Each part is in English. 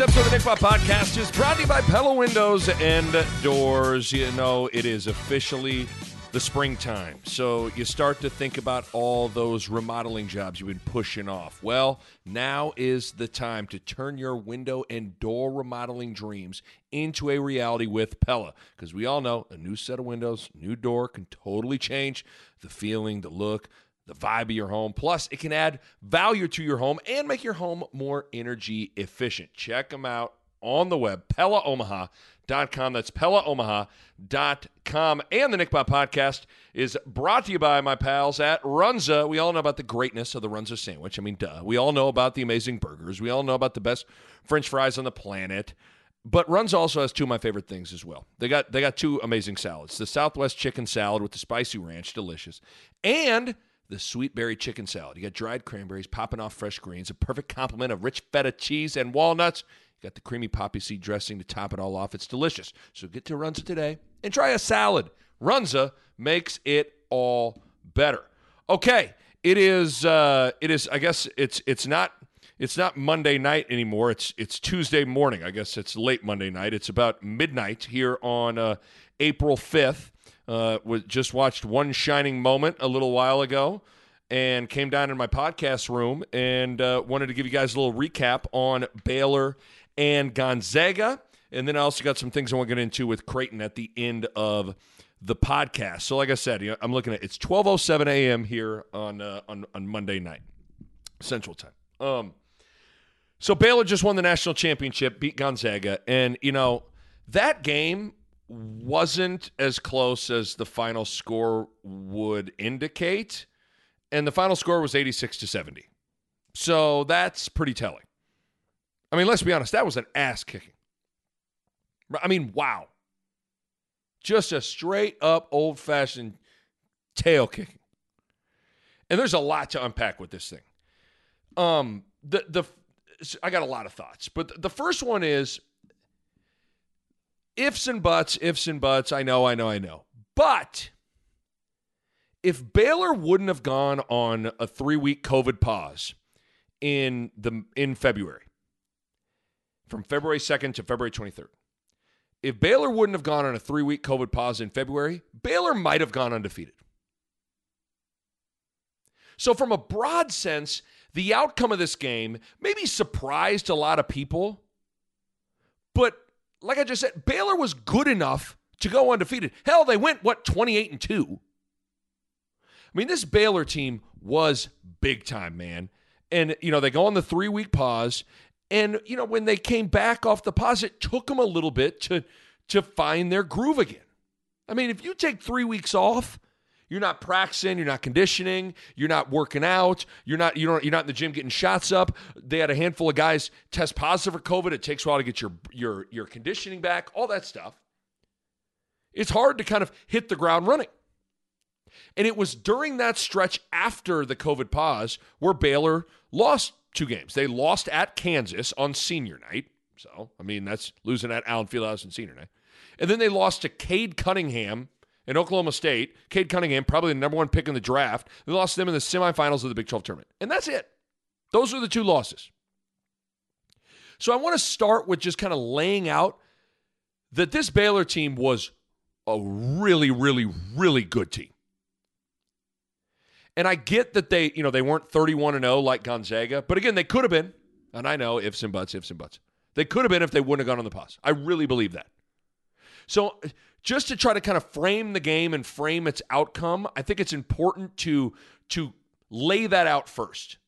Episode of the Nick Bahe Podcast is brought to you by Pella Windows and Doors. You know, it is officially the springtime. So you start to think about all those remodeling jobs you've been pushing off. Well, now is the time to turn your window and door remodeling dreams into a reality with Pella. Because we all know a new set of windows, new door can totally change the feeling, the look, the vibe of your home. Plus, it can add value to your home and make your home more energy efficient. Check them out on the web, PellaOmaha.com. That's PellaOmaha.com. And the Nick Bahe podcast is brought to you by my pals at Runza. We all know about the greatness of the Runza sandwich. I mean, duh. We all know about the amazing burgers. We all know about the best French fries on the planet. But Runza also has two of my favorite things as well. They got they got two amazing salads. The Southwest chicken salad with the spicy ranch, delicious. And the sweet berry chicken salad. You got dried cranberries popping off fresh greens, a perfect complement of rich feta cheese and walnuts. You got the creamy poppy seed dressing to top it all off. It's delicious. So get to Runza today and try a salad. Runza makes it all better. Okay, it is. Uh, it is. I guess it's. It's not. It's not Monday night anymore. It's. It's Tuesday morning. I guess it's late Monday night. It's about midnight here on uh, April fifth. Uh, was just watched One Shining Moment a little while ago and came down in my podcast room and uh, wanted to give you guys a little recap on Baylor and Gonzaga. And then I also got some things I want to get into with Creighton at the end of the podcast. So, like I said, you know, I'm looking at it's 12:07 a.m. here on uh, on on Monday night, Central Time. Um, so Baylor just won the national championship, beat Gonzaga, and you know that game wasn't as close as the final score would indicate. And the final score was 86 to 70. So that's pretty telling. I mean, let's be honest, that was an ass kicking. I mean, wow. Just a straight up old fashioned tail kicking. And there's a lot to unpack with this thing. Um, the the I got a lot of thoughts, but the first one is ifs and buts, ifs and buts. I know, I know, I know. But if Baylor wouldn't have gone on a three week COVID pause in the in February, from February 2nd to February 23rd, if Baylor wouldn't have gone on a three week COVID pause in February, Baylor might have gone undefeated. So, from a broad sense, the outcome of this game maybe surprised a lot of people, but like I just said, Baylor was good enough to go undefeated. Hell, they went what 28 and 2. I mean, this Baylor team was big time, man. And you know, they go on the 3-week pause and you know, when they came back off the pause, it took them a little bit to to find their groove again. I mean, if you take 3 weeks off, you're not practicing, you're not conditioning, you're not working out, you're not you don't you're not in the gym getting shots up. They had a handful of guys test positive for COVID. It takes a while to get your your your conditioning back, all that stuff. It's hard to kind of hit the ground running. And it was during that stretch after the COVID pause where Baylor lost two games. They lost at Kansas on senior night. So, I mean, that's losing at Allen Fieldhouse on senior night. And then they lost to Cade Cunningham in Oklahoma State. Cade Cunningham, probably the number one pick in the draft. They lost them in the semifinals of the Big 12 tournament. And that's it. Those are the two losses. So I want to start with just kind of laying out that this Baylor team was a really, really, really good team. And I get that they, you know, they weren't 31 and 0 like Gonzaga, but again, they could have been. And I know ifs and buts, ifs and buts. They could have been if they wouldn't have gone on the pause. I really believe that. So just to try to kind of frame the game and frame its outcome, I think it's important to to lay that out first.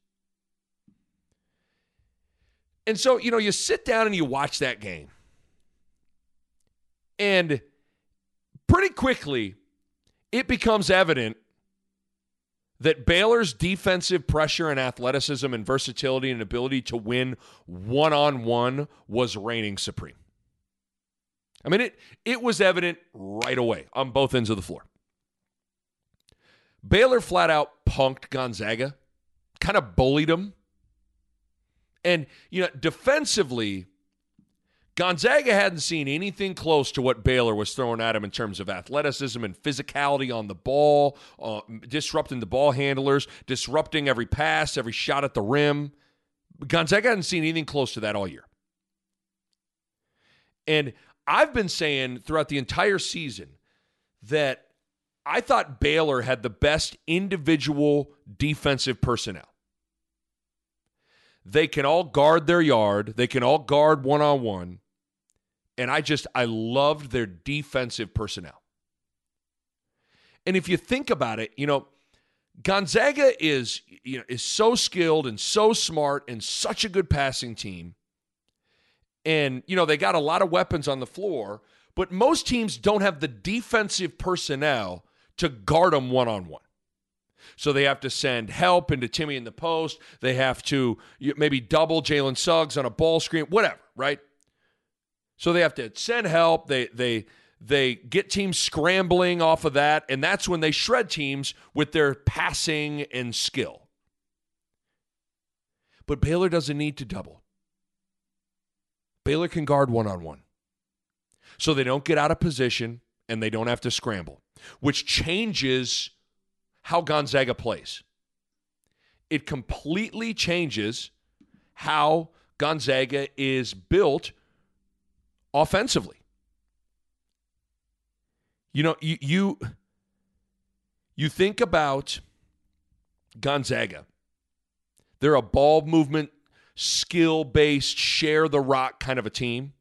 And so, you know, you sit down and you watch that game. And pretty quickly, it becomes evident that Baylor's defensive pressure and athleticism and versatility and ability to win one on one was reigning supreme. I mean, it, it was evident right away on both ends of the floor. Baylor flat out punked Gonzaga, kind of bullied them. And, you know, defensively, Gonzaga hadn't seen anything close to what Baylor was throwing at him in terms of athleticism and physicality on the ball, uh, disrupting the ball handlers, disrupting every pass, every shot at the rim. Gonzaga hadn't seen anything close to that all year. And I've been saying throughout the entire season that I thought Baylor had the best individual defensive personnel. They can all guard their yard, they can all guard one on one. And I just, I loved their defensive personnel. And if you think about it, you know, Gonzaga is, you know, is so skilled and so smart and such a good passing team. And, you know, they got a lot of weapons on the floor, but most teams don't have the defensive personnel to guard them one on one. So they have to send help into Timme in the post. They have to maybe double Jalen Suggs on a ball screen, whatever, right? So they have to send help. They they they get teams scrambling off of that, and that's when they shred teams with their passing and skill. But Baylor doesn't need to double. Baylor can guard one on one. So they don't get out of position and they don't have to scramble, which changes how Gonzaga plays. It completely changes how Gonzaga is built offensively. You know, you you, you think about Gonzaga. They're a ball movement, skill based, share the rock kind of a team.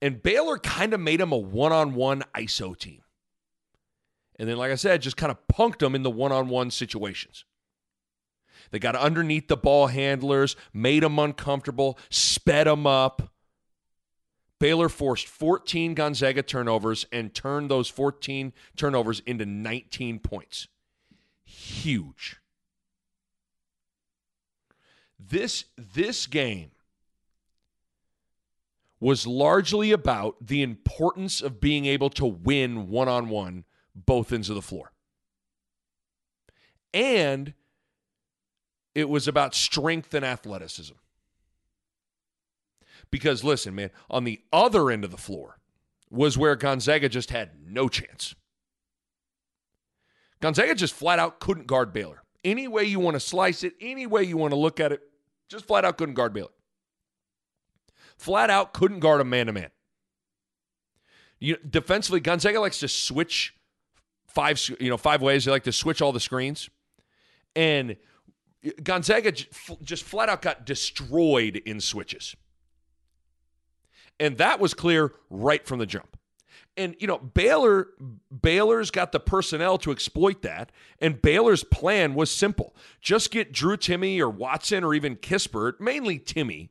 And Baylor kind of made him a one on one ISO team. And then, like I said, just kind of punked him in the one on one situations. They got underneath the ball handlers, made them uncomfortable, sped them up. Baylor forced 14 Gonzaga turnovers and turned those 14 turnovers into 19 points. Huge. This, this game was largely about the importance of being able to win one on one both ends of the floor. And it was about strength and athleticism. Because listen, man, on the other end of the floor was where Gonzaga just had no chance. Gonzaga just flat out couldn't guard Baylor. Any way you want to slice it, any way you want to look at it, just flat out couldn't guard Baylor. Flat out couldn't guard a man to man. You defensively, Gonzaga likes to switch five, you know, five ways. They like to switch all the screens, and Gonzaga just flat out got destroyed in switches. And that was clear right from the jump. And you know, Baylor Baylor's got the personnel to exploit that, and Baylor's plan was simple. Just get Drew Timme or Watson or even Kispert, mainly Timme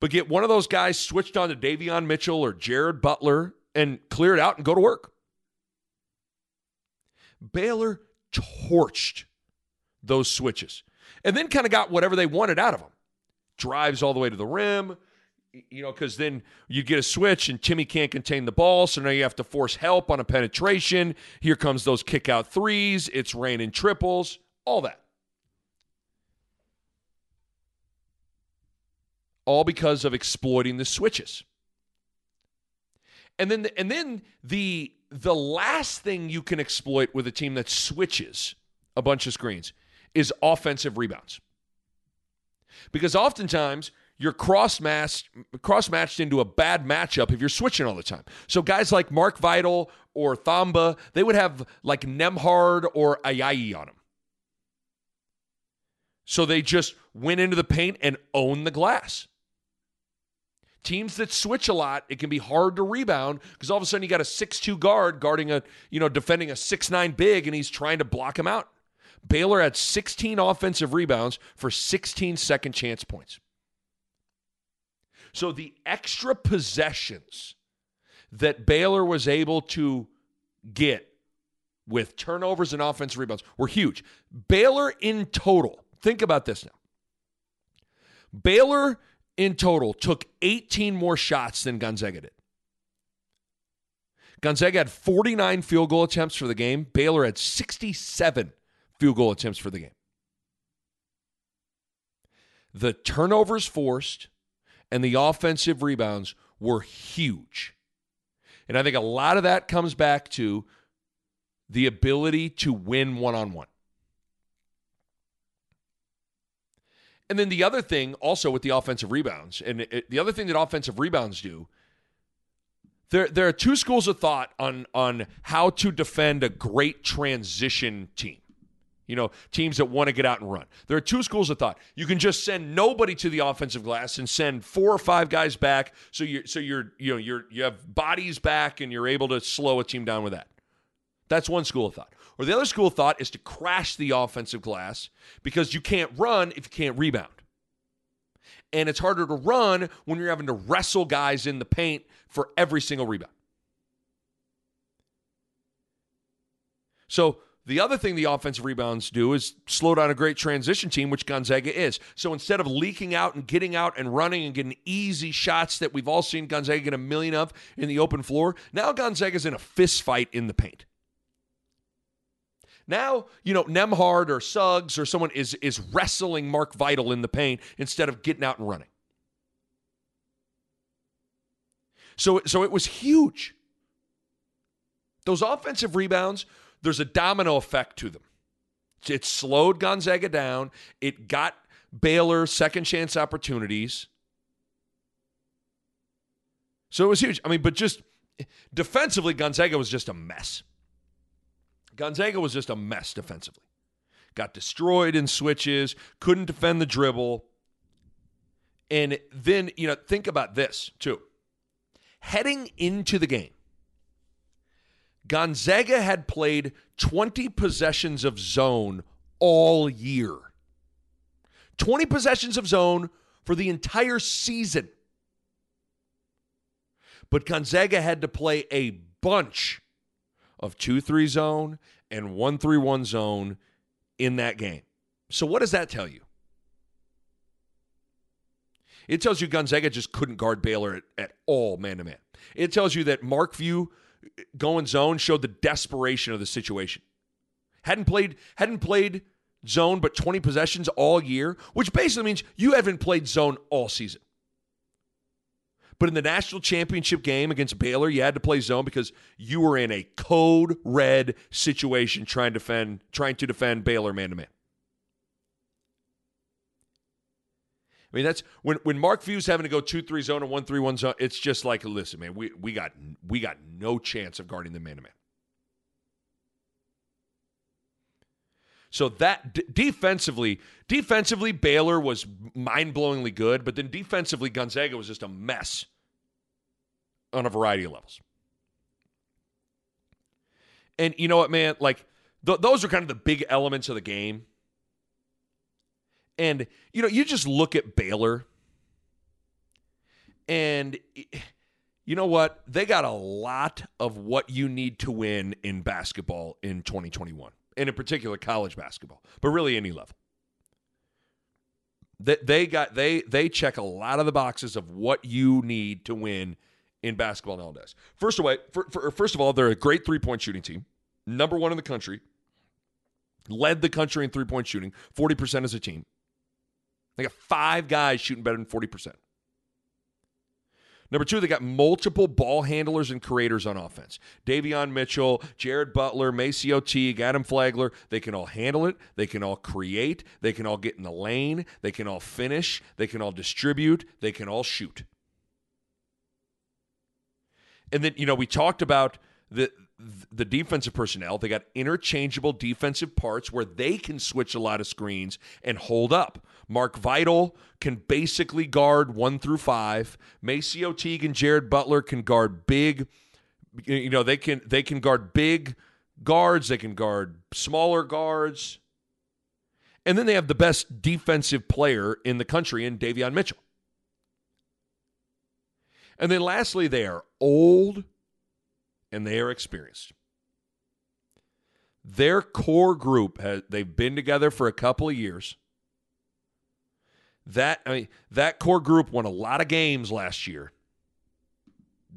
but get one of those guys switched on to Davion Mitchell or Jared Butler and clear it out and go to work. Baylor torched those switches and then kind of got whatever they wanted out of them. Drives all the way to the rim, you know, because then you get a switch and Timme can't contain the ball. So now you have to force help on a penetration. Here comes those kick out threes. It's raining triples, all that. All because of exploiting the switches. And then, the, and then the the last thing you can exploit with a team that switches a bunch of screens is offensive rebounds. Because oftentimes you're cross matched cross matched into a bad matchup if you're switching all the time. So guys like Mark Vital or Thamba, they would have like Nembhard or Ayayi on them. So they just went into the paint and owned the glass. Teams that switch a lot, it can be hard to rebound because all of a sudden you got a six-two guard guarding a, you know, defending a six-nine big and he's trying to block him out. Baylor had 16 offensive rebounds for 16 second chance points. So the extra possessions that Baylor was able to get with turnovers and offensive rebounds were huge. Baylor in total, think about this now. Baylor in total took 18 more shots than Gonzaga did. Gonzaga had 49 field goal attempts for the game. Baylor had 67 field goal attempts for the game. The turnovers forced and the offensive rebounds were huge. And I think a lot of that comes back to the ability to win one on one. And then the other thing, also with the offensive rebounds, and it, the other thing that offensive rebounds do, there there are two schools of thought on on how to defend a great transition team. You know, teams that want to get out and run. There are two schools of thought. You can just send nobody to the offensive glass and send four or five guys back, so you so you're you know you're you have bodies back and you're able to slow a team down with that. That's one school of thought. Or the other school of thought is to crash the offensive glass because you can't run if you can't rebound. And it's harder to run when you're having to wrestle guys in the paint for every single rebound. So the other thing the offensive rebounds do is slow down a great transition team, which Gonzaga is. So instead of leaking out and getting out and running and getting easy shots that we've all seen Gonzaga get a million of in the open floor, now Gonzaga's in a fist fight in the paint. Now, you know, Nembhard or Suggs or someone is is wrestling Mark Vital in the paint instead of getting out and running. So so it was huge. Those offensive rebounds, there's a domino effect to them. It slowed Gonzaga down. It got Baylor second chance opportunities. So it was huge. I mean, but just defensively, Gonzaga was just a mess. Gonzaga was just a mess defensively. Got destroyed in switches, couldn't defend the dribble. And then, you know, think about this too. Heading into the game, Gonzaga had played 20 possessions of zone all year. 20 possessions of zone for the entire season. But Gonzaga had to play a bunch of 2 3 zone and 1 3 1 zone in that game. So, what does that tell you? It tells you Gonzaga just couldn't guard Baylor at, at all man to man. It tells you that Mark Few going zone showed the desperation of the situation. Hadn't played hadn't played zone but 20 possessions all year, which basically means you haven't played zone all season. But in the national championship game against Baylor, you had to play zone because you were in a code red situation trying to defend trying to defend Baylor man to man. Mean, that's when when Mark Few's having to go two three zone and one three one zone. It's just like, listen, man, we we got we got no chance of guarding the man to man. So that d- defensively, defensively, Baylor was mind-blowingly good, but then defensively, Gonzaga was just a mess on a variety of levels. And you know what, man? Like th- those are kind of the big elements of the game. And you know, you just look at Baylor, and you know what? They got a lot of what you need to win in basketball in 2021 and in particular college basketball, but really any level. They, they got they they check a lot of the boxes of what you need to win in basketball nowadays. First of all, for, for, first of all, they're a great three point shooting team, number one in the country, led the country in three point shooting, forty percent as a team. They got five guys shooting better than forty percent. Number two, they got multiple ball handlers and creators on offense. Davion Mitchell, Jared Butler, MaCio Teague, Adam Flagler. They can all handle it. They can all create. They can all get in the lane. They can all finish. They can all distribute. They can all shoot. And then, you know, we talked about the the defensive personnel. They got interchangeable defensive parts where they can switch a lot of screens and hold up. Mark Vital can basically guard one through five. MaCio Teague and Jared Butler can guard big. You know they can they can guard big guards. They can guard smaller guards. And then they have the best defensive player in the country in Davion Mitchell. And then lastly, they are old and they are experienced. Their core group has they've been together for a couple of years. That I mean that core group won a lot of games last year.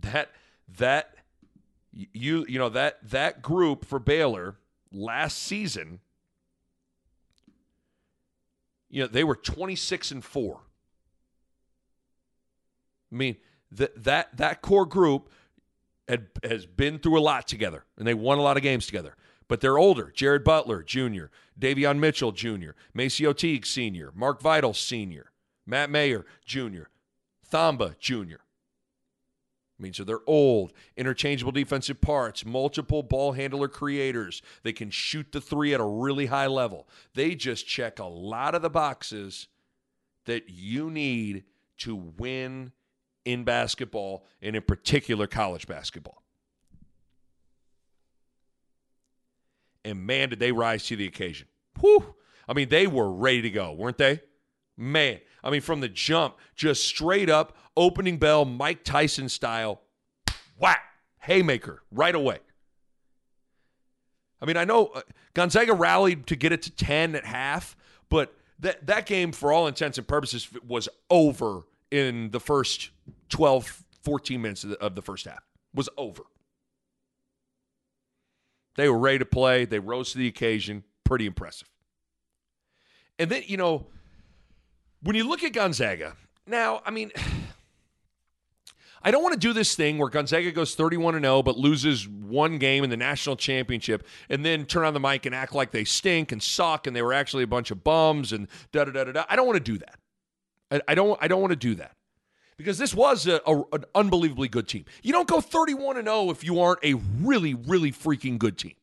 That that you you know that that group for Baylor last season you know they were 26 and 4. I mean that that that core group had, has been through a lot together and they won a lot of games together. But they're older. Jared Butler, Jr., Davion Mitchell, Jr., MaCio Teague Sr., Mark Vital, Sr., Matt Mayer, Jr., Thamba, Jr. I mean, so they're old, interchangeable defensive parts, multiple ball handler creators. They can shoot the three at a really high level. They just check a lot of the boxes that you need to win in basketball and in particular college basketball. And man, did they rise to the occasion. Whew. I mean, they were ready to go, weren't they? Man, I mean, from the jump, just straight up opening bell, Mike Tyson style, whack, haymaker right away. I mean, I know uh, Gonzaga rallied to get it to 10 at half, but that, that game, for all intents and purposes, was over in the first 12, 14 minutes of the, of the first half. Was over. They were ready to play. They rose to the occasion. Pretty impressive. And then, you know, when you look at Gonzaga, now, I mean, I don't want to do this thing where Gonzaga goes 31 and 0 but loses one game in the national championship and then turn on the mic and act like they stink and suck and they were actually a bunch of bums and da da da da. da. I don't want to do that. I, I don't I don't want to do that. Because this was a, a, an unbelievably good team. You don't go 31 and 0 if you aren't a really really freaking good team.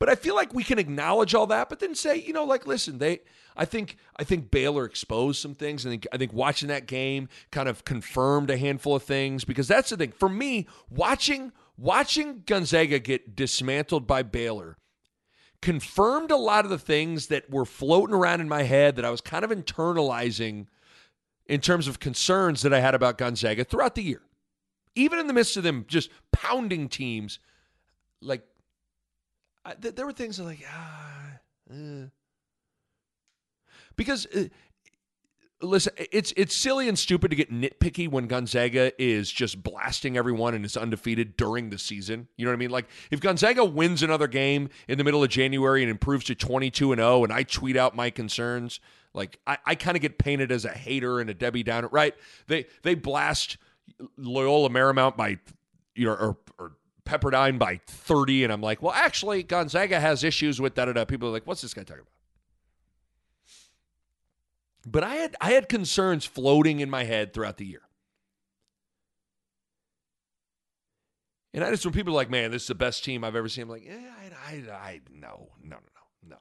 But I feel like we can acknowledge all that, but then say, you know, like, listen, they. I think I think Baylor exposed some things. Think I think watching that game kind of confirmed a handful of things because that's the thing for me. Watching watching Gonzaga get dismantled by Baylor confirmed a lot of the things that were floating around in my head that I was kind of internalizing in terms of concerns that I had about Gonzaga throughout the year. Even in the midst of them just pounding teams, like I, th- there were things like ah, eh. because uh, listen, it's it's silly and stupid to get nitpicky when Gonzaga is just blasting everyone and is undefeated during the season. You know what I mean? Like if Gonzaga wins another game in the middle of January and improves to twenty two and zero, oh, and I tweet out my concerns, like I, I kind of get painted as a hater and a Debbie Downer, right? They they blast Loyola Marymount by you know or, or Pepperdine by 30, and I'm like, well, actually, Gonzaga has issues with da da da. People are like, what's this guy talking about? But I had I had concerns floating in my head throughout the year. And I just when people are like, man, this is the best team I've ever seen. I'm like, yeah, I, I, I no, no, no, no, no.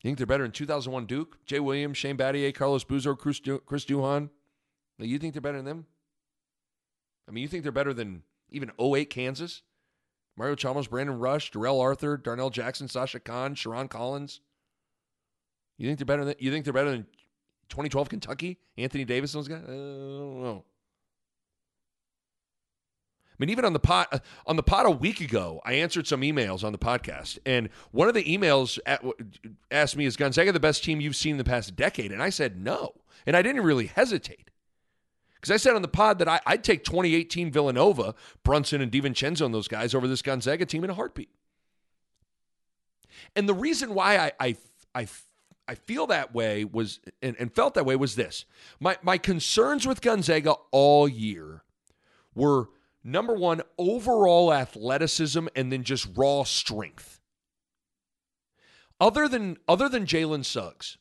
You think they're better than 2001 Duke, Jay Williams, Shane Battier, Carlos Boozer, Chris, Chris Duhon? You think they're better than them? I mean, you think they're better than even 08 Kansas. Mario Chalmers, Brandon Rush, Darrell Arthur, Darnell Jackson, Sasha Kaun, Sherron Collins. You think they're better than you think they're better than 2012 Kentucky? Anthony Davis, those guys? I don't know. I mean, even on the pot uh, on the pot a week ago, I answered some emails on the podcast, and one of the emails at, asked me, "Is Gonzaga the best team you've seen in the past decade?" And I said no, and I didn't really hesitate. Because I said on the pod that I, would take 2018 Villanova, Brunson and DiVincenzo and those guys over this Gonzaga team in a heartbeat. And the reason why I, I, I, I feel that way was and, and felt that way was this. My, my concerns with Gonzaga all year were number one, overall athleticism and then just raw strength. Other than other than Jalen Suggs,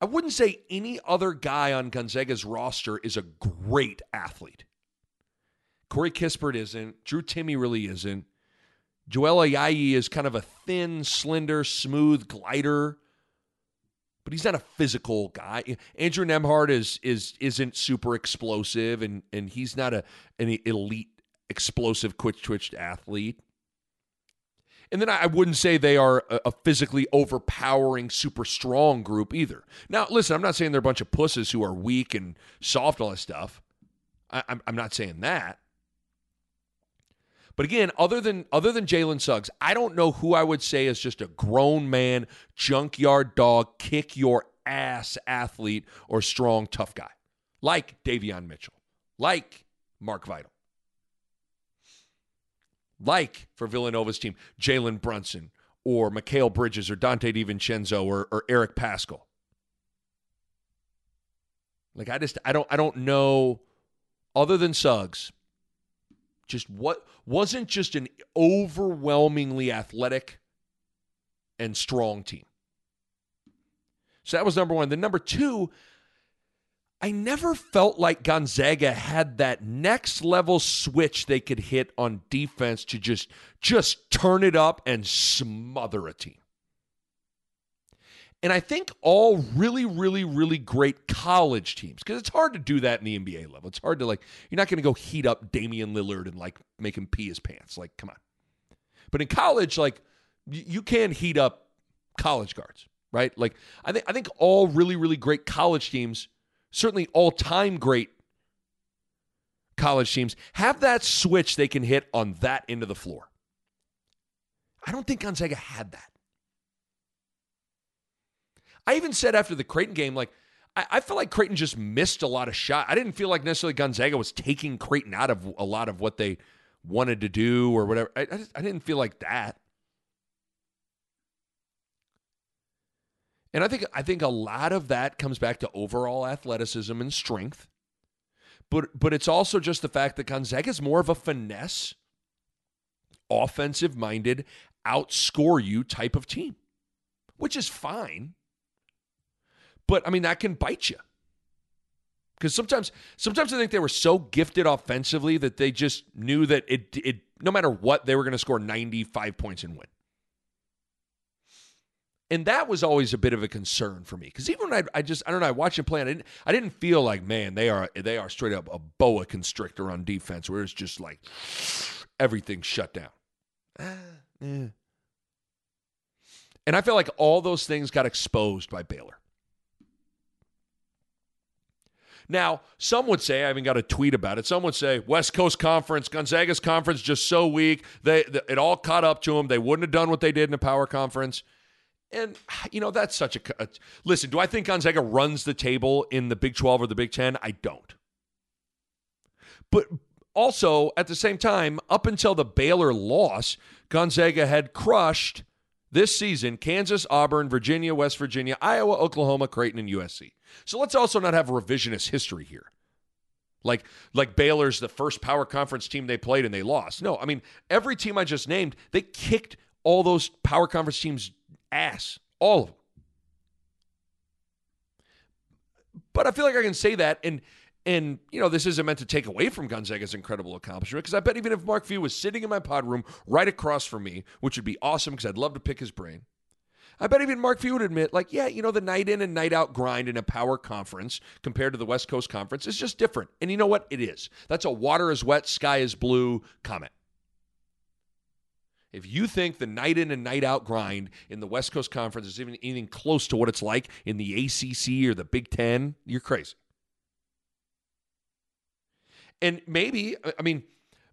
I wouldn't say any other guy on Gonzaga's roster is a great athlete. Corey Kispert isn't. Drew Timme really isn't. Joel Ayayi is kind of a thin, slender, smooth glider, but he's not a physical guy. Andrew Nembhard is is isn't super explosive, and and he's not a an elite explosive quick twitched athlete. And then I wouldn't say they are a physically overpowering, super strong group either. Now, listen, I'm not saying they're a bunch of pusses who are weak and soft, all this stuff. I'm I, am not saying that. But again, other than other than Jalen Suggs, I don't know who I would say is just a grown man, junkyard dog, kick your ass athlete or strong, tough guy, like Davion Mitchell, like Mark Vital. Like for Villanova's team, Jalen Brunson or Mikal Bridges or Donte DiVincenzo or, or Eric Paschall. Like I just I don't I don't know other than Suggs just what wasn't just an overwhelmingly athletic and strong team. So that was number one. Then number two, I never felt like Gonzaga had that next level switch they could hit on defense to just just turn it up and smother a team. And I think all really, really, really great college teams, because it's hard to do that in the NBA level. It's hard to like, you're not going to go heat up Damian Lillard and like make him pee his pants. Like, come on. But in college, like, you can heat up college guards, right? Like, I think I think all really, really great college teams, certainly all time great college teams, have that switch they can hit on that end of the floor. I don't think Gonzaga had that. I even said after the Creighton game, like, I, I felt like Creighton just missed a lot of shots. I didn't feel like necessarily Gonzaga was taking Creighton out of a lot of what they wanted to do or whatever. I, I, just, I didn't feel like that. And I think I think a lot of that comes back to overall athleticism and strength. But but it's also just the fact that Gonzaga is more of a finesse, offensive minded, outscore you type of team, which is fine. But I mean, that can bite you. Because sometimes, sometimes I think they were so gifted offensively that they just knew that it, it no matter what, they were going to score 95 points and win. And that was always a bit of a concern for me because even when I, I just I don't know I watched him play I didn't I didn't feel like man they are they are straight up a boa constrictor on defense where it's just like everything shut down. Ah, yeah. And I feel like all those things got exposed by Baylor. Now, some would say, I even got a tweet about it. Some would say, West Coast Conference, Gonzaga's conference just so weak. They, they it all caught up to them. They wouldn't have done what they did in the power conference. And you know that's such a, a listen. Do I think Gonzaga runs the table in the Big Twelve or the Big Ten? I don't. But also at the same time, up until the Baylor loss, Gonzaga had crushed this season Kansas, Auburn, Virginia, West Virginia, Iowa, Oklahoma, Creighton, and USC. So let's also not have revisionist history here. Like like Baylor's the first power conference team they played and they lost. No, I mean every team I just named, they kicked all those power conference teams ass. All of them. But I feel like I can say that and and you know this isn't meant to take away from Gonzaga's incredible accomplishment because I bet even if Mark Few was sitting in my pod room right across from me, which would be awesome because I'd love to pick his brain, I bet even Mark Few would admit, like, yeah, you know, the night in and night out grind in a power conference compared to the West Coast Conference is just different. And you know what? It is. That's a water is wet, sky is blue comment. If you think the night in and night out grind in the West Coast Conference is even anything close to what it's like in the ACC or the Big Ten, you're crazy. And maybe, I mean,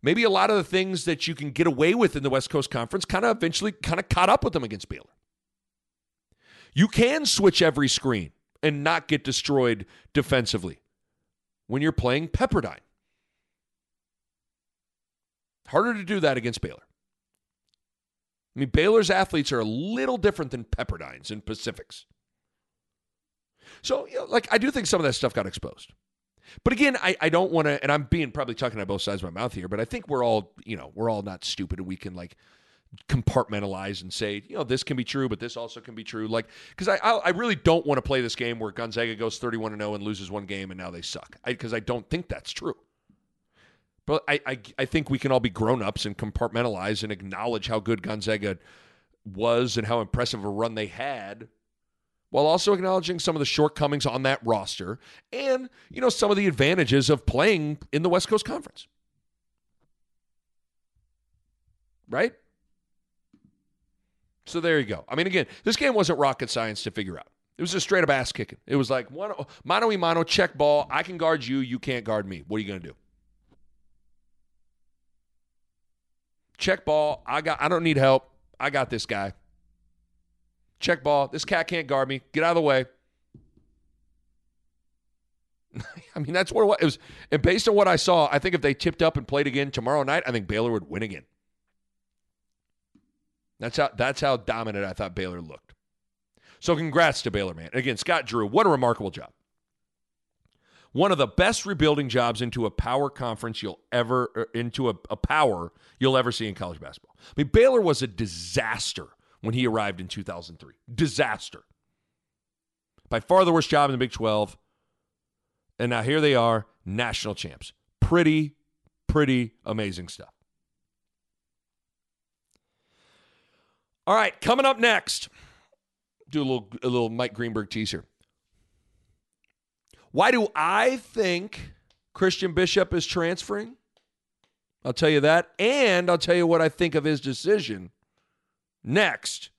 maybe a lot of the things that you can get away with in the West Coast Conference kind of eventually kind of caught up with them against Baylor. You can switch every screen and not get destroyed defensively when you're playing Pepperdine. Harder to do that against Baylor. I mean, Baylor's athletes are a little different than Pepperdine's and Pacific's. So, you know, like, I do think some of that stuff got exposed. But again, I, I don't want to, and I'm being probably talking out both sides of my mouth here, but I think we're all, you know, we're all not stupid and we can like compartmentalize and say, you know, this can be true, but this also can be true. Like, because I, I, I really don't want to play this game where Gonzaga goes 31 0 and loses one game and now they suck. Because I, I, don't think that's true. But I, I, I think we can all be grown ups and compartmentalize and acknowledge how good Gonzaga was and how impressive a run they had while also acknowledging some of the shortcomings on that roster and, you know, some of the advantages of playing in the West Coast Conference. Right? So there you go. I mean, again, this game wasn't rocket science to figure out. It was just straight up ass kicking. It was like one mano y mano check ball. I can guard you. You can't guard me. What are you going to do? Check ball. I got. I don't need help. I got this guy. Check ball. This cat can't guard me. Get out of the way. I mean, that's what it was. And based on what I saw, I think if they tipped up and played again tomorrow night, I think Baylor would win again. That's how that's how dominant I thought Baylor looked. So congrats to Baylor, man. Again, Scott Drew, what a remarkable job. one of the best rebuilding jobs into a power conference you'll ever er, into a, a power you'll ever see in college basketball. I mean, Baylor was a disaster when he arrived in 2003. Disaster. By far the worst job in the Big 12. And now here they are, national champs. Pretty, pretty amazing stuff. All right, coming up next, do a little a little Mike Greenberg teaser. Why do I think Christian Bishop is transferring? I'll tell you that, and I'll tell you what I think of his decision next.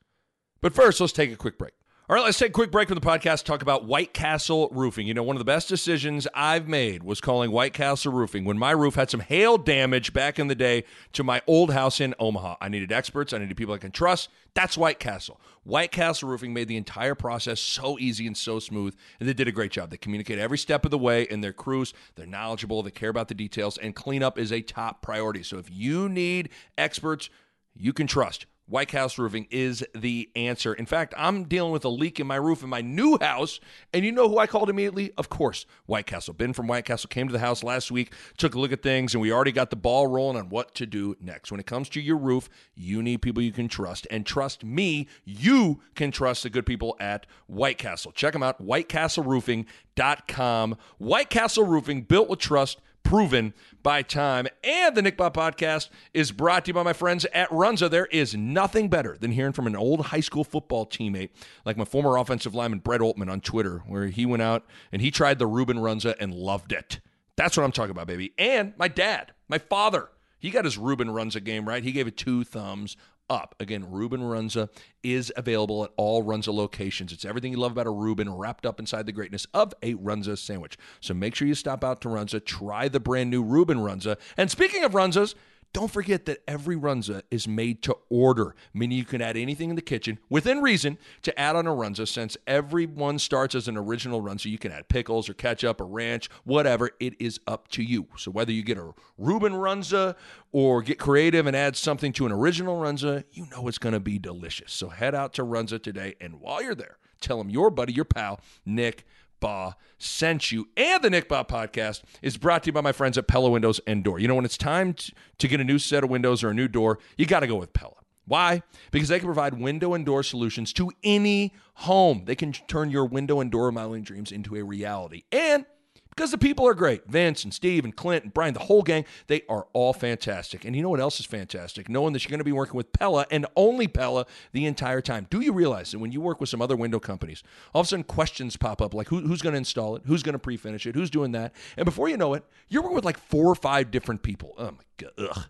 But first, let's take a quick break. All right, let's take a quick break from the podcast talk about White Castle Roofing. You know, one of the best decisions I've made was calling White Castle Roofing when my roof had some hail damage back in the day to my old house in Omaha. I needed experts, I needed people I can trust. That's White Castle. White Castle Roofing made the entire process so easy and so smooth, and they did a great job. They communicate every step of the way in their crews. They're knowledgeable, they care about the details, and cleanup is a top priority. So if you need experts you can trust, White Castle Roofing is the answer. In fact, I'm dealing with a leak in my roof in my new house, and you know who I called immediately? Of course, White Castle. Ben from White Castle came to the house last week, took a look at things, and we already got the ball rolling on what to do next. When it comes to your roof, you need people you can trust, and trust me, you can trust the good people at White Castle. Check them out, whitecastleroofing.com. White Castle Roofing, built with trust proven by time. And the Nick Bahe podcast is brought to you by my friends at Runza. There is nothing better than hearing from an old high school football teammate like my former offensive lineman Brett Altman on Twitter, where he went out and he tried the Reuben Runza and loved it. That's what I'm talking about, baby. And my dad, my father, he got his Reuben Runza game right. He gave it two thumbs up. Again, Reuben Runza is available at all Runza locations. It's everything you love about a Reuben wrapped up inside the greatness of a Runza sandwich. So make sure you stop out to Runza, try the brand new Reuben Runza. And speaking of Runzas, don't forget that every runza is made to order, meaning you can add anything in the kitchen within reason to add on a runza. Since everyone starts as an original runza, you can add pickles or ketchup or ranch, whatever. It is up to you. So whether you get a Reuben runza or get creative and add something to an original runza, you know it's going to be delicious. So head out to Runza today, and while you're there, tell them your buddy, your pal, Nick Bahe sent you. And the Nick Bahe podcast is brought to you by my friends at Pella Windows and Door. You know, when it's time to get a new set of windows or a new door, you got to go with Pella. Why? Because they can provide window and door solutions to any home. They can turn your window and door remodeling dreams into a reality. And because the people are great. Vince and Steve and Clint and Brian, the whole gang, they are all fantastic. And you know what else is fantastic? Knowing that you're going to be working with Pella and only Pella the entire time. Do you realize that when you work with some other window companies, all of a sudden questions pop up like who, who's going to install it? Who's going to pre finish it? Who's doing that? And before you know it, you're working with like four or five different people. Oh my God. Ugh.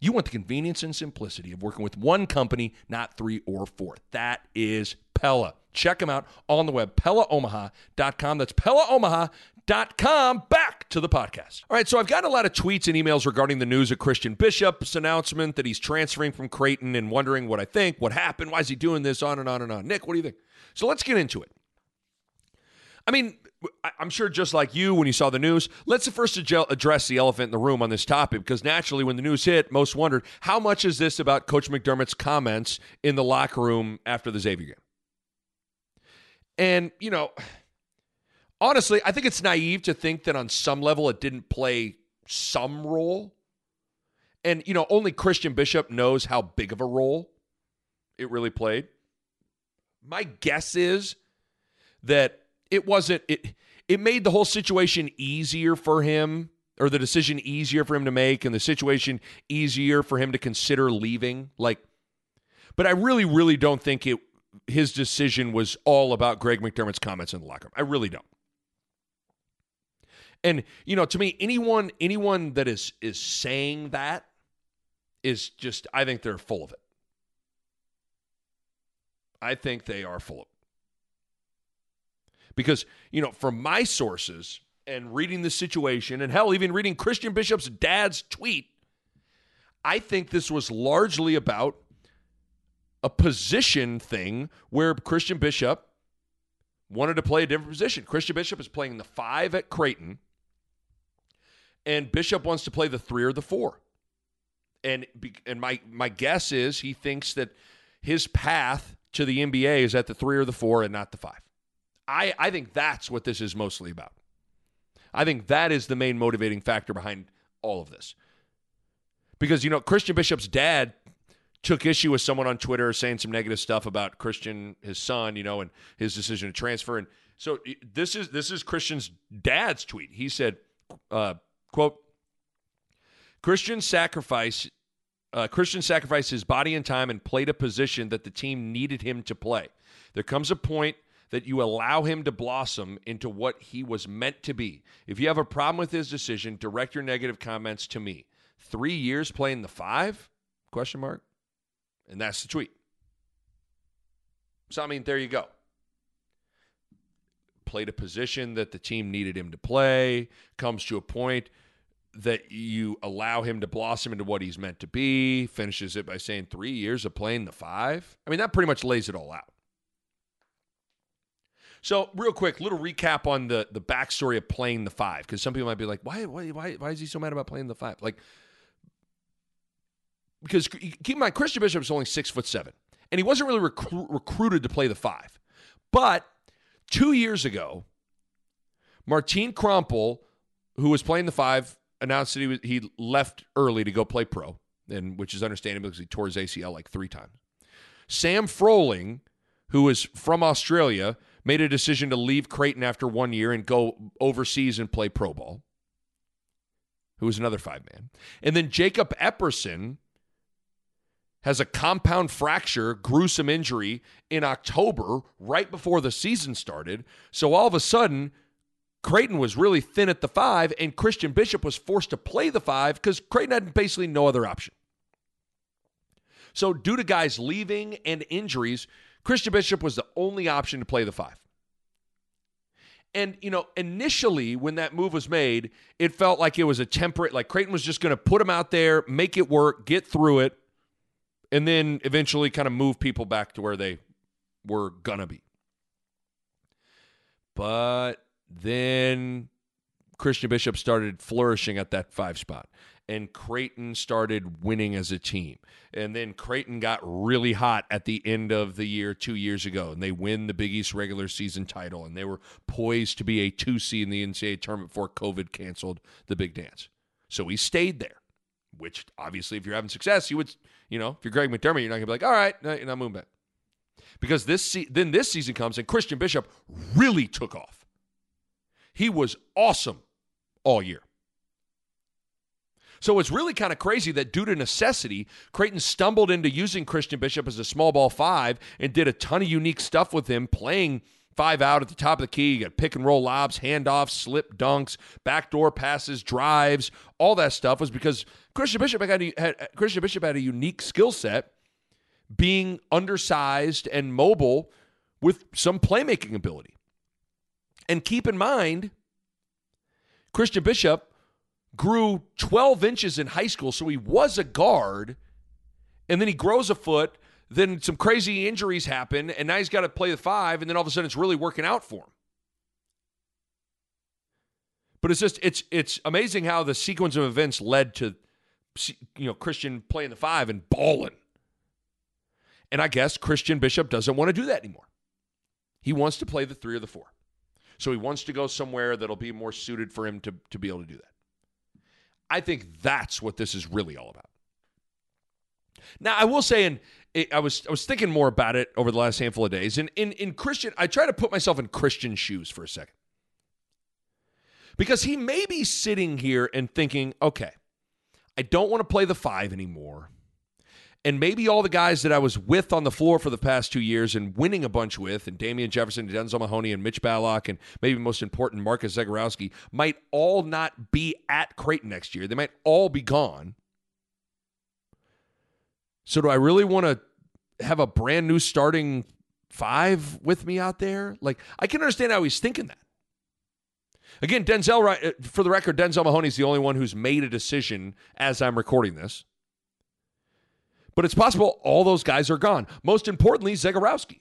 You want the convenience and simplicity of working with one company, not three or four. That is Pella. Check them out on the web, PellaOmaha.com. That's PellaOmaha.com. Back to the podcast. All right, so I've got a lot of tweets and emails regarding the news of Christian Bishop's announcement that he's transferring from Creighton and wondering what I think, what happened, why is he doing this, on and on and on. Nick, what do you think? So let's get into it. I mean, I'm sure just like you when you saw the news, let's first address the elephant in the room on this topic because naturally, when the news hit, most wondered how much is this about Coach McDermott's comments in the locker room after the Xavier game? And, you know, honestly, I think it's naive to think that on some level it didn't play some role. And, you know, only Christian Bishop knows how big of a role it really played. My guess is that it wasn't it it made the whole situation easier for him or the decision easier for him to make and the situation easier for him to consider leaving like but I really really don't think it his decision was all about Greg McDermott's comments in the locker room. I really don't. And you know, to me, anyone anyone that is is saying that is just I think they're full of it. I think they are full of it. Because, you know, from my sources and reading the situation and hell even reading Christian Bishop's dad's tweet, I think this was largely about a position thing where Christian Bishop wanted to play a different position. Christian Bishop is playing the five at Creighton, and Bishop wants to play the three or the four. And and my my guess is he thinks that his path to the NBA is at the three or the four and not the five. I, I think that's what this is mostly about. I think that is the main motivating factor behind all of this. Because, you know, Christian Bishop's dad took issue with someone on Twitter saying some negative stuff about Christian, his son, you know, and his decision to transfer. And so this is this is Christian's dad's tweet. He said, uh, "quote Christian sacrifice." Uh, Christian sacrificed his body and time and played a position that the team needed him to play. There comes a point that you allow him to blossom into what he was meant to be. If you have a problem with his decision, direct your negative comments to me. Three years playing the five? Question mark. And that's the tweet. So, I mean, there you go. Played a position that the team needed him to play, comes to a point that you allow him to blossom into what he's meant to be, finishes it by saying three years of playing the five. I mean, that pretty much lays it all out. So, real quick, little recap on the the backstory of playing the five, because some people might be like, why, why, why, why is he so mad about playing the five? Like, because keep in mind, Christian Bishop is only six foot seven, and he wasn't really recru- recruited to play the five. But two years ago, Martin Krampelj, who was playing the five, announced that he was, he left early to go play pro, and which is understandable because he tore his ACL like three times. Sam Froling, who is from Australia, made a decision to leave Creighton after one year and go overseas and play pro ball. Who was another five man, and then Jacob Epperson has a compound fracture, gruesome injury in October, right before the season started. So all of a sudden, Creighton was really thin at the five, and Christian Bishop was forced to play the five because Creighton had basically no other option. So, due to guys leaving and injuries, Christian Bishop was the only option to play the five. And, you know, initially when that move was made, it felt like it was a temperate, like Creighton was just going to put him out there, make it work, get through it and then eventually kind of move people back to where they were gonna be. But then Christian Bishop started flourishing at that five spot. And Creighton started winning as a team. And then Creighton got really hot at the end of the year two years ago. And they win the Big East regular season title. And they were poised to be a two seed in the NCAA tournament before COVID canceled the big dance. So he stayed there, which obviously, if you're having success, you would you know, if you're Greg McDermott, you're not gonna be like, all right, you're not moving back. Because this se- then this season comes and Christian Bishop really took off. He was awesome all year. So it's really kind of crazy that due to necessity, Creighton stumbled into using Christian Bishop as a small ball five and did a ton of unique stuff with him, playing five out at the top of the key. You got pick and roll lobs, handoffs, slip dunks, backdoor passes, drives, all that stuff was because Christian Bishop had, had Christian Bishop had a unique skill set, being undersized and mobile with some playmaking ability. And keep in mind, Christian Bishop grew 12 inches in high school, so he was a guard, and then he grows a foot. Then some crazy injuries happen, and now he's got to play the five, and then all of a sudden it's really working out for him. But it's just it's it's amazing how the sequence of events led to you know, Christian playing the five and balling. And I guess Christian Bishop doesn't want to do that anymore. He wants to play the three or the four. So he wants to go somewhere that'll be more suited for him to, to be able to do that. I think that's what this is really all about. Now, I will say, and I was I was thinking more about it over the last handful of days. And in, in Christian, I try to put myself in Christian shoes for a second. Because he may be sitting here and thinking, okay, I don't want to play the five anymore. And maybe all the guys that I was with on the floor for the past two years and winning a bunch with, and Damien Jefferson, Denzel Mahoney, and Mitch Ballock, and maybe most important, Marcus Zegarowski, might all not be at Creighton next year. They might all be gone. So, do I really want to have a brand new starting five with me out there? Like, I can understand how he's thinking that. Again, Denzel, uh, for the record, Denzel Mahoney is the only one who's made a decision as I'm recording this. But it's possible all those guys are gone. Most importantly, Zegarowski.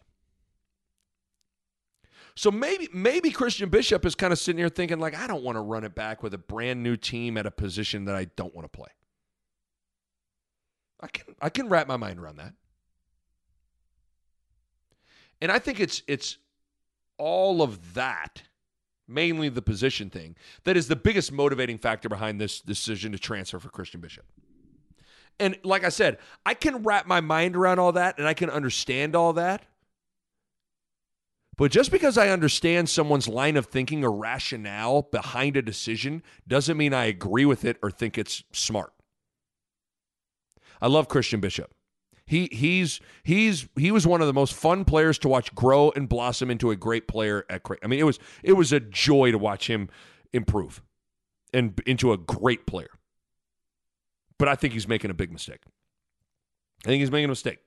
So maybe maybe Christian Bishop is kind of sitting here thinking like I don't want to run it back with a brand new team at a position that I don't want to play. I can I can wrap my mind around that. And I think it's it's all of that mainly the position thing, that is the biggest motivating factor behind this decision to transfer for Christian Bishop. And like I said, I can wrap my mind around all that and I can understand all that. But just because I understand someone's line of thinking or rationale behind a decision doesn't mean I agree with it or think it's smart. I love Christian Bishop. He he's he's he was one of the most fun players to watch grow and blossom into a great player at I mean it was it was a joy to watch him improve and into a great player. But I think he's making a big mistake. I think he's making a mistake.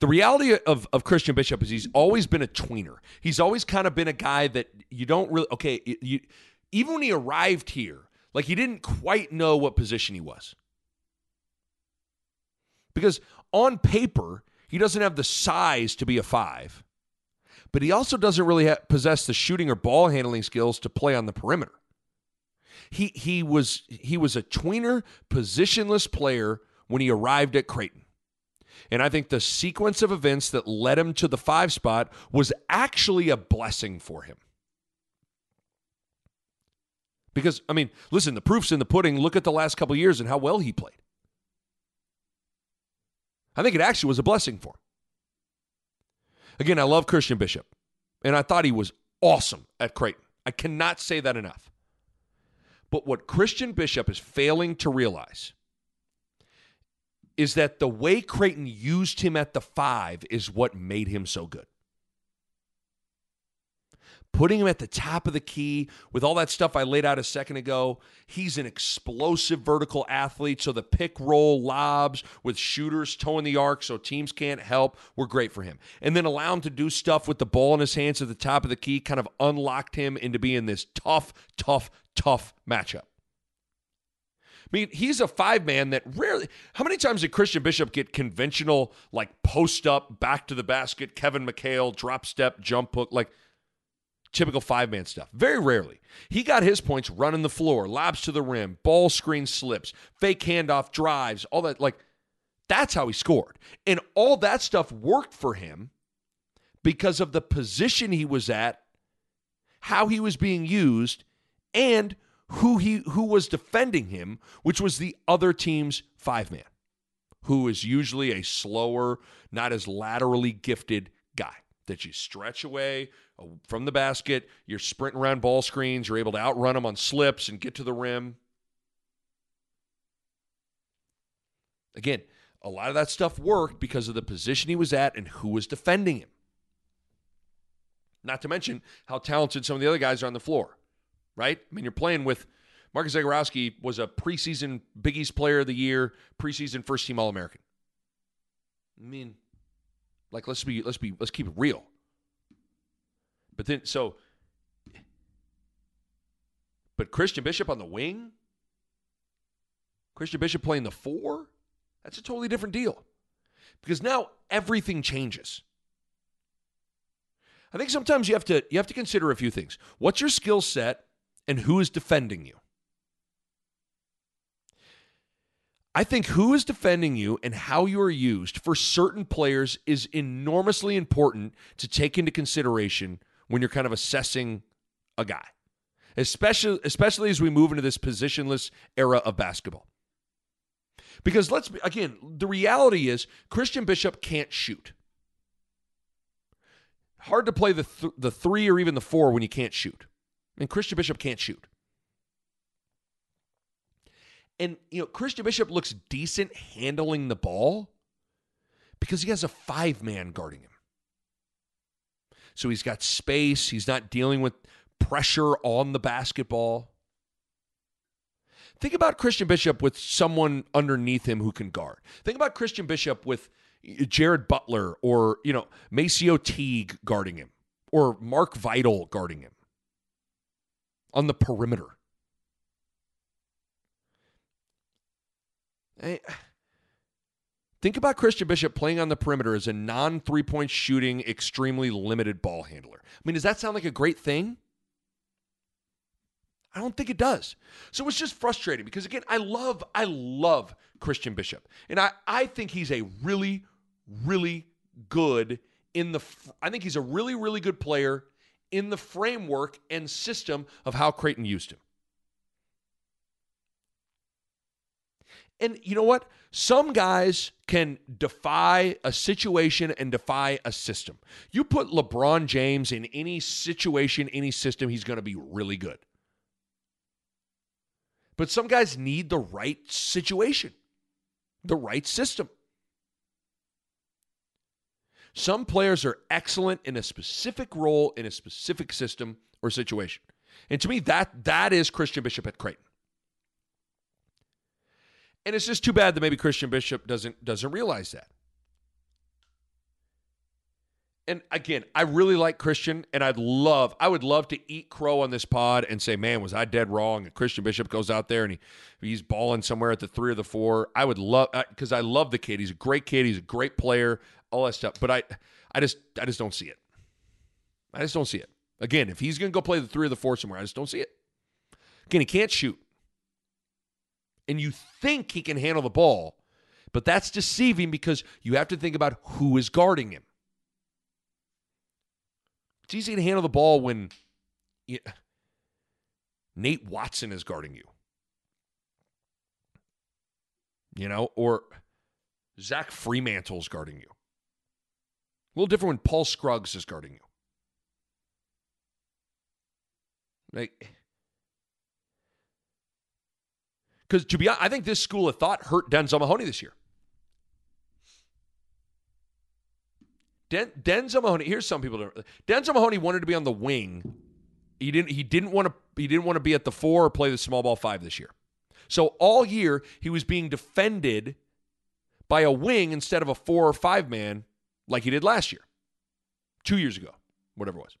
The reality of, of Christian Bishop is he's always been a tweener. He's always kind of been a guy that you don't really okay. You, even when he arrived here, like he didn't quite know what position he was. Because on paper, he doesn't have the size to be a five, but he also doesn't really possess the shooting or ball handling skills to play on the perimeter. He he was he was a tweener, positionless player when he arrived at Creighton. And I think the sequence of events that led him to the five spot was actually a blessing for him. Because, I mean, listen, the proof's in the pudding. Look at the last couple years and how well he played. I think it actually was a blessing for him. Again, I love Christian Bishop, and I thought he was awesome at Creighton. I cannot say that enough. But what Christian Bishop is failing to realize is that the way Creighton used him at the five is what made him so good putting him at the top of the key with all that stuff I laid out a second ago. He's an explosive vertical athlete. So the pick roll lobs with shooters toeing the arc so teams can't help were great for him. And then allow him to do stuff with the ball in his hands at the top of the key kind of unlocked him into being this tough, tough, tough matchup. I mean, he's a five man that rarely. How many times did Christian Bishop get conventional, like post up, back to the basket, Kevin McHale, drop step, jump hook? Like, typical five man stuff. Very rarely. He got his points running the floor, lobs to the rim, ball screen slips, fake handoff drives, all that. Like, that's how he scored. And all that stuff worked for him because of the position he was at, how he was being used, and who he who was defending him, which was the other team's five man, who is usually a slower, not as laterally gifted guy that you stretch away, Uh, from the basket. You're sprinting around ball screens. You're able to outrun them on slips and get to the rim. Again, a lot of that stuff worked because of the position he was at and who was defending him. Not to mention how talented some of the other guys are on the floor, right? I mean, you're playing with Marcus Zegarowski was a preseason Big East Player of the Year, preseason First Team All American. I mean, like let's be let's be let's keep it real. But then, so, but Christian Bishop on the wing, Christian Bishop playing the four, that's a totally different deal. Because now everything changes. I think sometimes you have to you have to consider a few things. What's your skill set and who is defending you? I think who is defending you and how you are used for certain players is enormously important to take into consideration when you're kind of assessing a guy, especially especially as we move into this positionless era of basketball. Because let's be, again, the reality is Christian Bishop can't shoot. Hard to play the th- the three or even the four when you can't shoot. And Christian Bishop can't shoot. And you know, Christian Bishop looks decent handling the ball because he has a five man guarding him. So he's got space. He's not dealing with pressure on the basketball. Think about Christian Bishop with someone underneath him who can guard. Think about Christian Bishop with Jared Butler or, you know, MaCio Teague guarding him or Mark Vital guarding him on the perimeter. Hey, Think about Christian Bishop playing on the perimeter as a non three point shooting, extremely limited ball handler. I mean, does that sound like a great thing? I don't think it does. So it's just frustrating because again, I love, I love Christian Bishop. And I, I think he's a really, really good in the I think he's a really, really good player in the framework and system of how Creighton used him. And you know what? Some guys can defy a situation and defy a system. You put LeBron James in any situation, any system, he's going to be really good. But some guys need the right situation, the right system. Some players are excellent in a specific role in a specific system or situation. And to me that that is Christian Bishop at Creighton. And it's just too bad that maybe Christian Bishop doesn't doesn't realize that. And again, I really like Christian, and I'd love, I would love to eat crow on this pod and say, man, was I dead wrong? And Christian Bishop goes out there and he he's balling somewhere at the three or the four. I would love uh, because I love the kid. He's a great kid. He's a great player. All that stuff. But I, I just, I just don't see it. I just don't see it. Again, if he's going to go play the three or the four somewhere, I just don't see it. Again, he can't shoot and you think he can handle the ball, but that's deceiving because you have to think about who is guarding him. It's easy to handle the ball when you, Nate Watson is guarding you. You know, or Zach Freemantle's guarding you. A little different when Paul Scruggs is guarding you. Like Because to be honest, I think this school of thought hurt Denzel Mahoney this year. Den- Denzel Mahoney. Here's some people. Denzel Mahoney wanted to be on the wing. He didn't. He didn't want to. He didn't want to be at the four or play the small ball five this year. So all year he was being defended by a wing instead of a four or five man like he did last year, two years ago, whatever it was.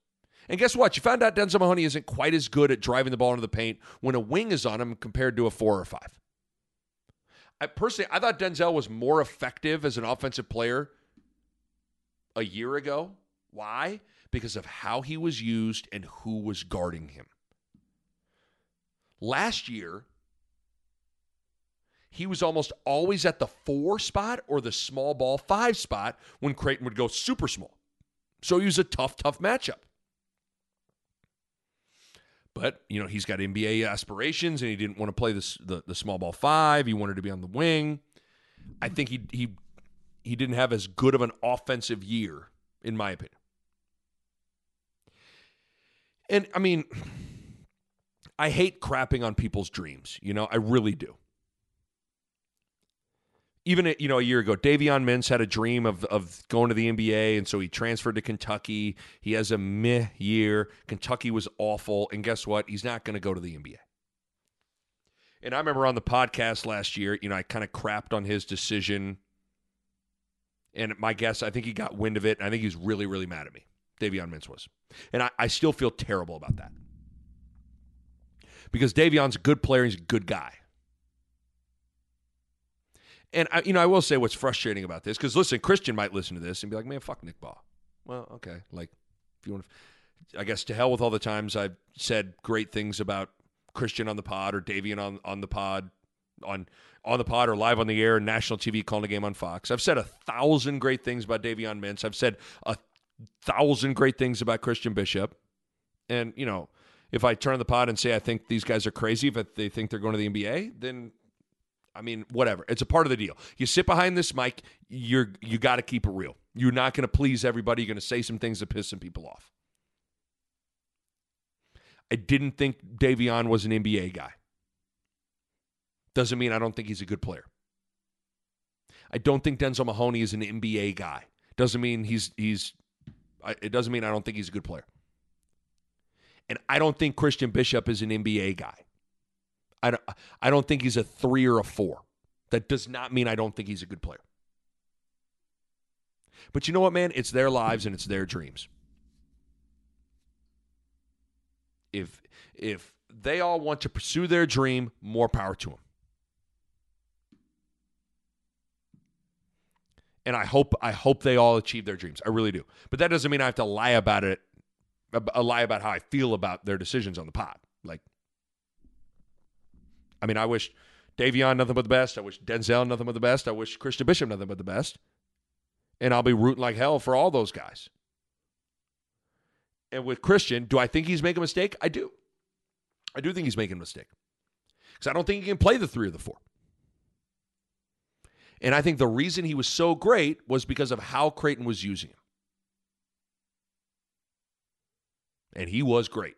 And guess what? You found out Denzel Mahoney isn't quite as good at driving the ball into the paint when a wing is on him compared to a four or five. I personally, I thought Denzel was more effective as an offensive player a year ago. Why? Because of how he was used and who was guarding him. Last year, he was almost always at the four spot or the small ball five spot when Creighton would go super small. So he was a tough, tough matchup. But you know he's got NBA aspirations, and he didn't want to play this, the the small ball five. He wanted to be on the wing. I think he he he didn't have as good of an offensive year, in my opinion. And I mean, I hate crapping on people's dreams. You know, I really do even you know a year ago, Davion Mintz had a dream of of going to the NBA, and so he transferred to Kentucky. He has a meh year. Kentucky was awful, and guess what? He's not going to go to the NBA. And I remember on the podcast last year, you know, I kind of crapped on his decision. And my guess, I think he got wind of it. And I think he's really, really mad at me. Davion Mintz was. And I, I still feel terrible about that. Because Davion's a good player, he's a good guy. And I, you know, I will say what's frustrating about this because listen, Christian might listen to this and be like, "Man, fuck Nick Bahe." Well, okay, like if you want to, I guess to hell with all the times I've said great things about Christian on the pod or Davion on on the pod on on the pod or live on the air, national TV calling a game on Fox. I've said a thousand great things about Davion Mintz. I've said a thousand great things about Christian Bishop, and you know. If I turn the pod and say I think these guys are crazy, if they think they're going to the NBA, then I mean, whatever. It's a part of the deal. You sit behind this mic, you're you got to keep it real. You're not going to please everybody. You're going to say some things that piss some people off. I didn't think Davion was an NBA guy. Doesn't mean I don't think he's a good player. I don't think Denzel Mahoney is an NBA guy. Doesn't mean he's he's. It doesn't mean I don't think he's a good player. And I don't think Christian Bishop is an NBA guy. I don't, I don't think he's a three or a four. That does not mean I don't think he's a good player. But you know what, man? It's their lives and it's their dreams. If if they all want to pursue their dream, more power to them. And I hope I hope they all achieve their dreams. I really do. But that doesn't mean I have to lie about it, lie about how I feel about their decisions on the pod. I mean, I wish Davion nothing but the best. I wish Denzel nothing but the best. I wish Christian Bishop nothing but the best. And I'll be rooting like hell for all those guys. and with Christian, do I think he's making a mistake? I do. I do think he's making a mistake because I don't think he can play the three or the four. And I think the reason he was so great was because of how Creighton was using him. And he was great.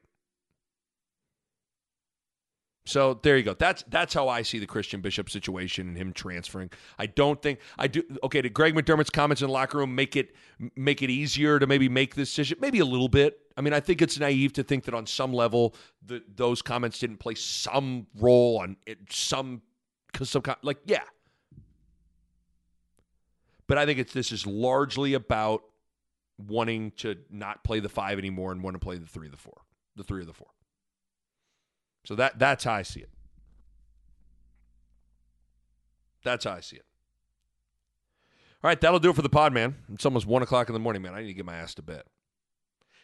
So there you go. That's that's how I see the Christian Bishop situation and him transferring. I don't think I do. Okay, did Greg McDermott's comments in the locker room make it make it easier to maybe make this decision? Maybe a little bit. I mean, I think it's naive to think that on some level the, those comments didn't play some role on it, some because some kind like yeah. But I think it's this is largely about wanting to not play the five anymore and want to play the three, the four, the three or the four. So that that's how I see it. That's how I see it. All right, that'll do it for the pod, man. It's almost one o'clock in the morning, man. I need to get my ass to bed.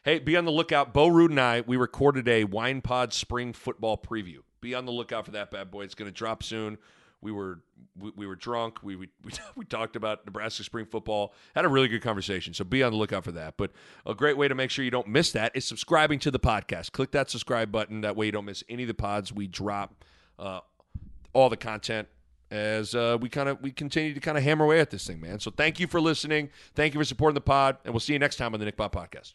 Hey, be on the lookout. Bo Ruud and I, we recorded a Wine Pod spring football preview. Be on the lookout for that bad boy. It's going to drop soon. We were we, we were drunk. We, we we talked about Nebraska spring football. Had a really good conversation. So be on the lookout for that. But a great way to make sure you don't miss that is subscribing to the podcast. Click that subscribe button. That way you don't miss any of the pods we drop. Uh, all the content as uh, we kind of we continue to kind of hammer away at this thing, man. So thank you for listening. Thank you for supporting the pod, and we'll see you next time on the Nick Bahe Podcast.